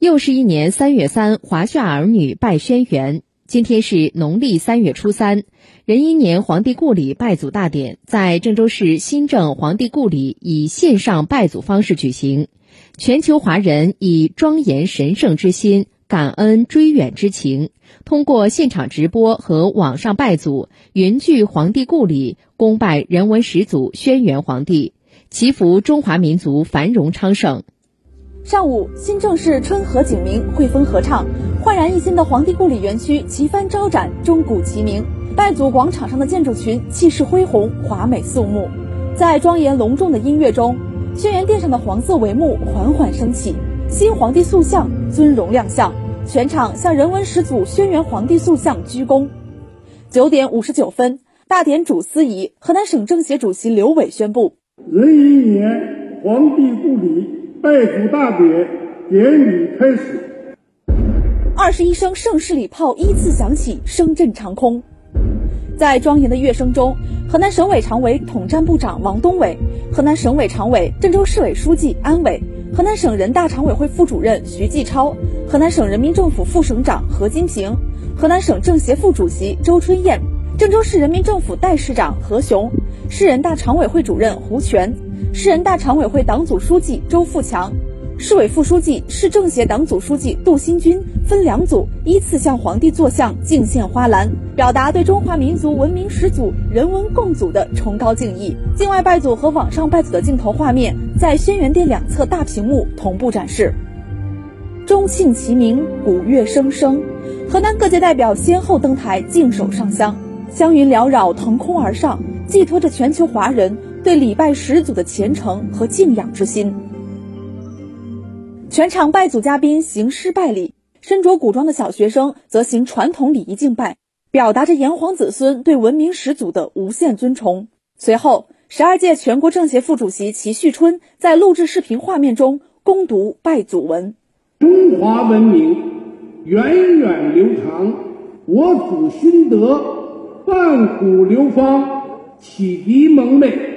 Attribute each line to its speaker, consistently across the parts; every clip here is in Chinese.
Speaker 1: 又是一年三月三，华夏儿女拜轩辕。今天是农历三月初三，壬寅年皇帝故里拜祖大典在郑州市新郑皇帝故里以线上拜祖方式举行。全球华人以庄严神圣之心、感恩追远之情，通过现场直播和网上拜祖，云聚皇帝故里，恭拜人文始祖轩辕皇帝，祈福中华民族繁荣昌盛。
Speaker 2: 上午，新郑市春和景明，汇丰合唱，焕然一新的皇帝故里园区旗帆招展，钟鼓齐鸣。拜祖广场上的建筑群气势恢宏，华美肃穆。在庄严隆重的音乐中，轩辕殿上的黄色帷幕缓缓升起，新皇帝塑像尊荣亮相，全场向人文始祖轩辕皇帝塑像鞠躬。九点五十九分，大典主司仪、河南省政协主席刘伟宣布：
Speaker 3: 壬寅年皇帝故里。拜祖大典典礼开始，
Speaker 2: 二十一声盛世礼炮依次响起，声震长空。在庄严的乐声中，河南省委常委、统战部长王东伟，河南省委常委、郑州市委书记安伟，河南省人大常委会副主任徐继超，河南省人民政府副省长何金平，河南省政协副主席周春燕，郑州市人民政府代市长何雄，市人大常委会主任胡全。市人大常委会党组书记周富强，市委副书记、市政协党组书记杜新军分两组依次向皇帝坐像敬献花篮，表达对中华民族文明始祖、人文共祖的崇高敬意。境外拜祖和网上拜祖的镜头画面在轩辕殿两侧大屏幕同步展示。钟磬齐鸣，鼓乐声声，河南各界代表先后登台敬手上香，香云缭绕，腾空而上，寄托着全球华人。对礼拜始祖的虔诚和敬仰之心，全场拜祖嘉宾行诗拜礼，身着古装的小学生则行传统礼仪敬拜，表达着炎黄子孙对文明始祖的无限尊崇。随后，十二届全国政协副主席齐旭春在录制视频画面中攻读拜祖文：“
Speaker 3: 中华文明源远流长，我祖勋德万古流芳，启迪蒙昧。”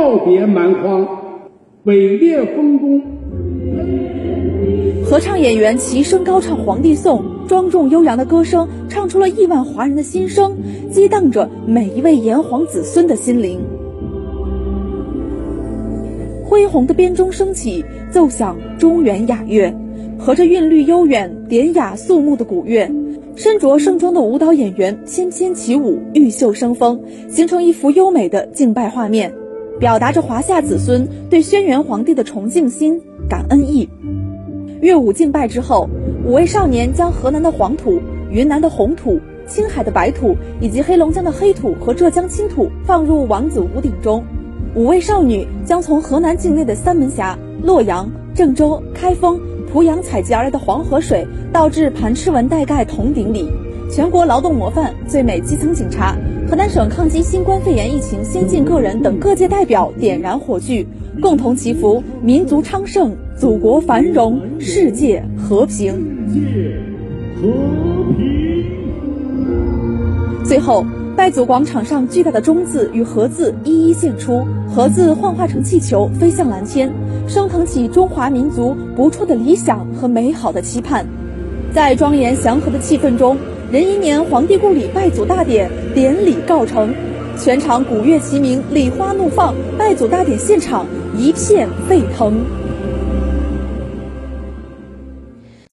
Speaker 3: 告别蛮荒，伟烈丰功。
Speaker 2: 合唱演员齐声高唱《黄帝颂》，庄重悠扬的歌声唱出了亿万华人的心声，激荡着每一位炎黄子孙的心灵。恢宏的编钟声起，奏响中原雅乐，和着韵律悠远、典雅肃穆的古乐，身着盛装的舞蹈演员翩翩起舞，玉袖生风，形成一幅优美的敬拜画面。表达着华夏子孙对轩辕皇帝的崇敬心、感恩意。乐舞敬拜之后，五位少年将河南的黄土、云南的红土、青海的白土以及黑龙江的黑土和浙江青土放入王子屋顶中。五位少女将从河南境内的三门峡、洛阳、郑州、开封、濮阳采集而来的黄河水倒至盘螭纹带盖铜鼎里。全国劳动模范、最美基层警察。河南省抗击新冠肺炎疫情先进个人等各界代表点燃火炬，共同祈福民族昌盛、祖国繁荣、世界和平。
Speaker 3: 世界和平。
Speaker 2: 最后，拜祖广场上巨大的“中”字与“和”字一一现出，“和”字幻化成气球飞向蓝天，升腾起中华民族不辍的理想和美好的期盼。在庄严祥和的气氛中。壬寅年皇帝故里拜祖大典典礼告成，全场鼓乐齐鸣，礼花怒放，拜祖大典现场一片沸腾。